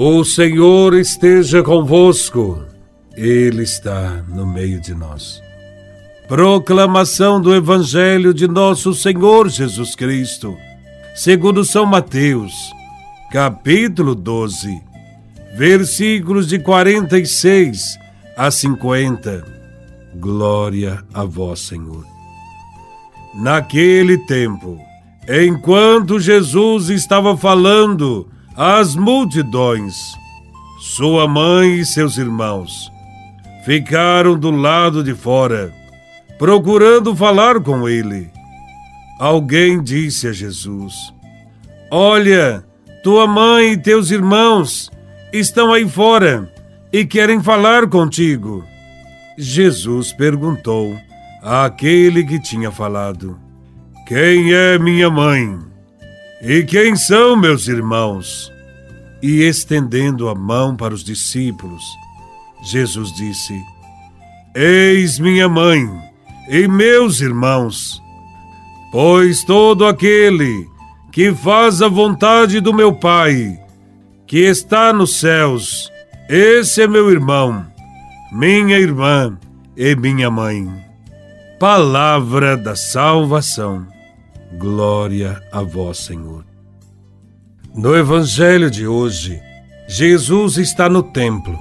O Senhor esteja convosco, Ele está no meio de nós. Proclamação do Evangelho de Nosso Senhor Jesus Cristo, segundo São Mateus, capítulo 12, versículos de 46 a 50. Glória a Vós, Senhor. Naquele tempo, enquanto Jesus estava falando, as multidões, sua mãe e seus irmãos, ficaram do lado de fora, procurando falar com ele. Alguém disse a Jesus: Olha, tua mãe e teus irmãos estão aí fora e querem falar contigo. Jesus perguntou àquele que tinha falado: Quem é minha mãe? E quem são meus irmãos? E estendendo a mão para os discípulos, Jesus disse: Eis minha mãe e meus irmãos, pois todo aquele que faz a vontade do meu Pai, que está nos céus, esse é meu irmão, minha irmã e minha mãe. Palavra da salvação. Glória a vós, Senhor. No Evangelho de hoje, Jesus está no templo,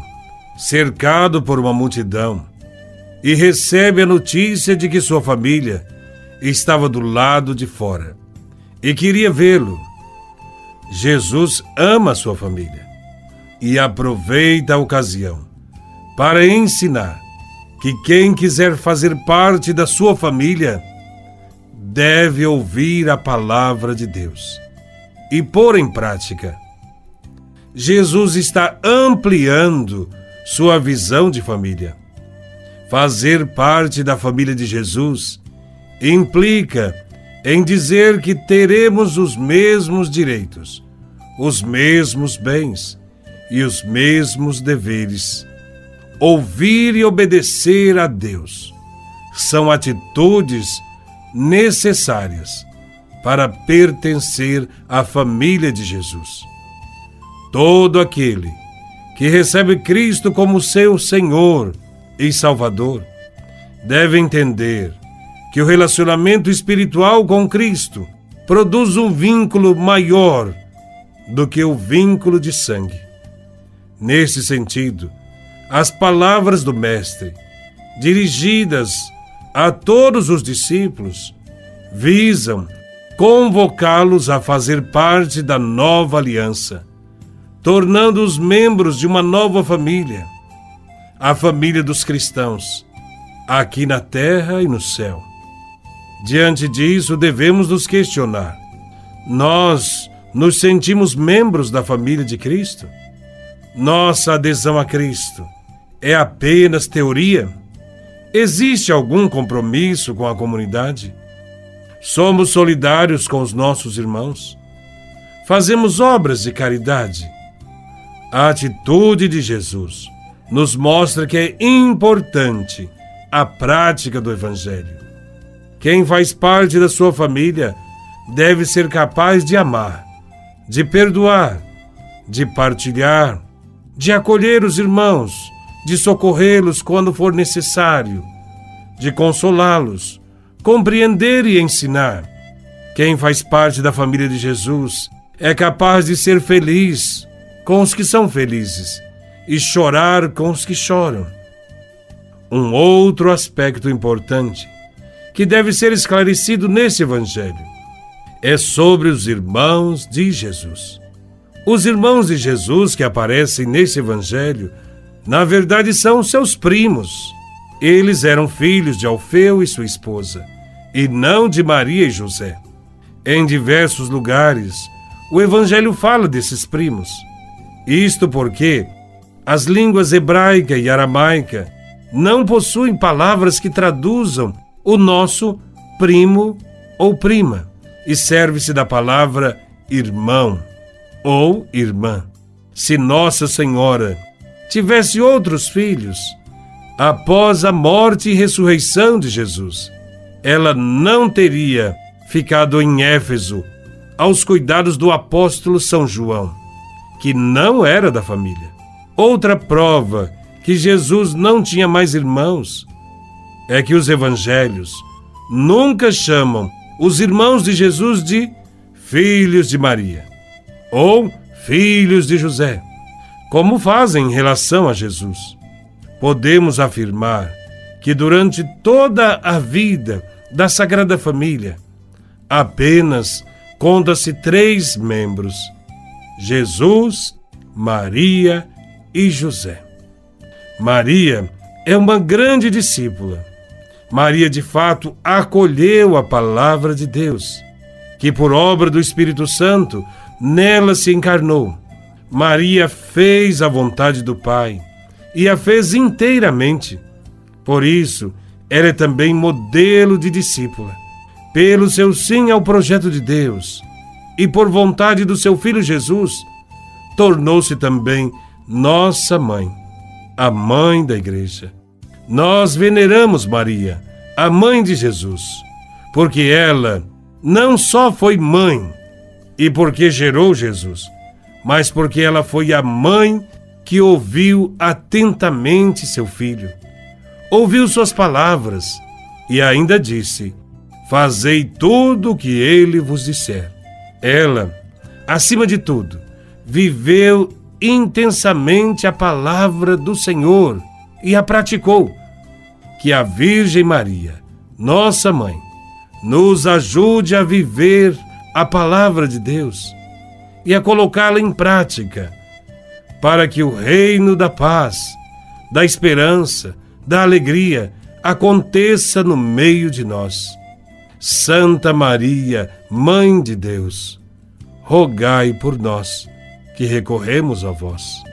cercado por uma multidão, e recebe a notícia de que sua família estava do lado de fora e queria vê-lo. Jesus ama sua família e aproveita a ocasião para ensinar que quem quiser fazer parte da sua família deve ouvir a palavra de Deus e pôr em prática. Jesus está ampliando sua visão de família. Fazer parte da família de Jesus implica em dizer que teremos os mesmos direitos, os mesmos bens e os mesmos deveres. Ouvir e obedecer a Deus são atitudes necessárias para pertencer à família de Jesus. Todo aquele que recebe Cristo como seu Senhor e Salvador deve entender que o relacionamento espiritual com Cristo produz um vínculo maior do que o vínculo de sangue. Nesse sentido, as palavras do Mestre, dirigidas a todos os discípulos visam convocá-los a fazer parte da nova aliança, tornando-os membros de uma nova família, a família dos cristãos, aqui na terra e no céu. Diante disso, devemos nos questionar: nós nos sentimos membros da família de Cristo? Nossa adesão a Cristo é apenas teoria? Existe algum compromisso com a comunidade? Somos solidários com os nossos irmãos? Fazemos obras de caridade? A atitude de Jesus nos mostra que é importante a prática do Evangelho. Quem faz parte da sua família deve ser capaz de amar, de perdoar, de partilhar, de acolher os irmãos de socorrê-los quando for necessário, de consolá-los, compreender e ensinar. Quem faz parte da família de Jesus é capaz de ser feliz com os que são felizes e chorar com os que choram. Um outro aspecto importante que deve ser esclarecido nesse Evangelho é sobre os irmãos de Jesus. Os irmãos de Jesus que aparecem nesse Evangelho na verdade, são seus primos. Eles eram filhos de Alfeu e sua esposa, e não de Maria e José. Em diversos lugares, o Evangelho fala desses primos. Isto porque as línguas hebraica e aramaica não possuem palavras que traduzam o nosso primo ou prima, e serve-se da palavra irmão ou irmã. Se Nossa Senhora tivesse outros filhos, após a morte e ressurreição de Jesus, ela não teria ficado em Éfeso aos cuidados do apóstolo São João que não era da família. Outra prova que Jesus não tinha mais irmãos é que os evangelhos nunca chamam os irmãos de Jesus de filhos de Maria ou filhos de José, como fazem em relação a Jesus. Podemos afirmar que durante toda a vida da Sagrada Família, apenas conta-se três membros: Jesus, Maria e José. Maria é uma grande discípula. Maria, de fato, acolheu a palavra de Deus, que por obra do Espírito Santo nela se encarnou. Maria fez a vontade do Pai e a fez inteiramente. Por isso, ela é também modelo de discípula. Pelo seu sim ao projeto de Deus e por vontade do seu filho Jesus, tornou-se também nossa mãe, a mãe da igreja. Nós veneramos Maria, a mãe de Jesus, porque ela não só foi mãe e porque gerou Jesus, mas porque ela foi a mãe que ouviu atentamente seu filho ouviu suas palavras e ainda disse: Fazei tudo o que ele vos disser. Ela, acima de tudo, viveu intensamente a palavra do Senhor e a praticou. Que a Virgem Maria, nossa mãe, nos ajude a viver a palavra de Deus e a colocá-la em prática, para que o reino da paz, da esperança, da alegria aconteça no meio de nós. Santa Maria, Mãe de Deus, rogai por nós que recorremos a vós.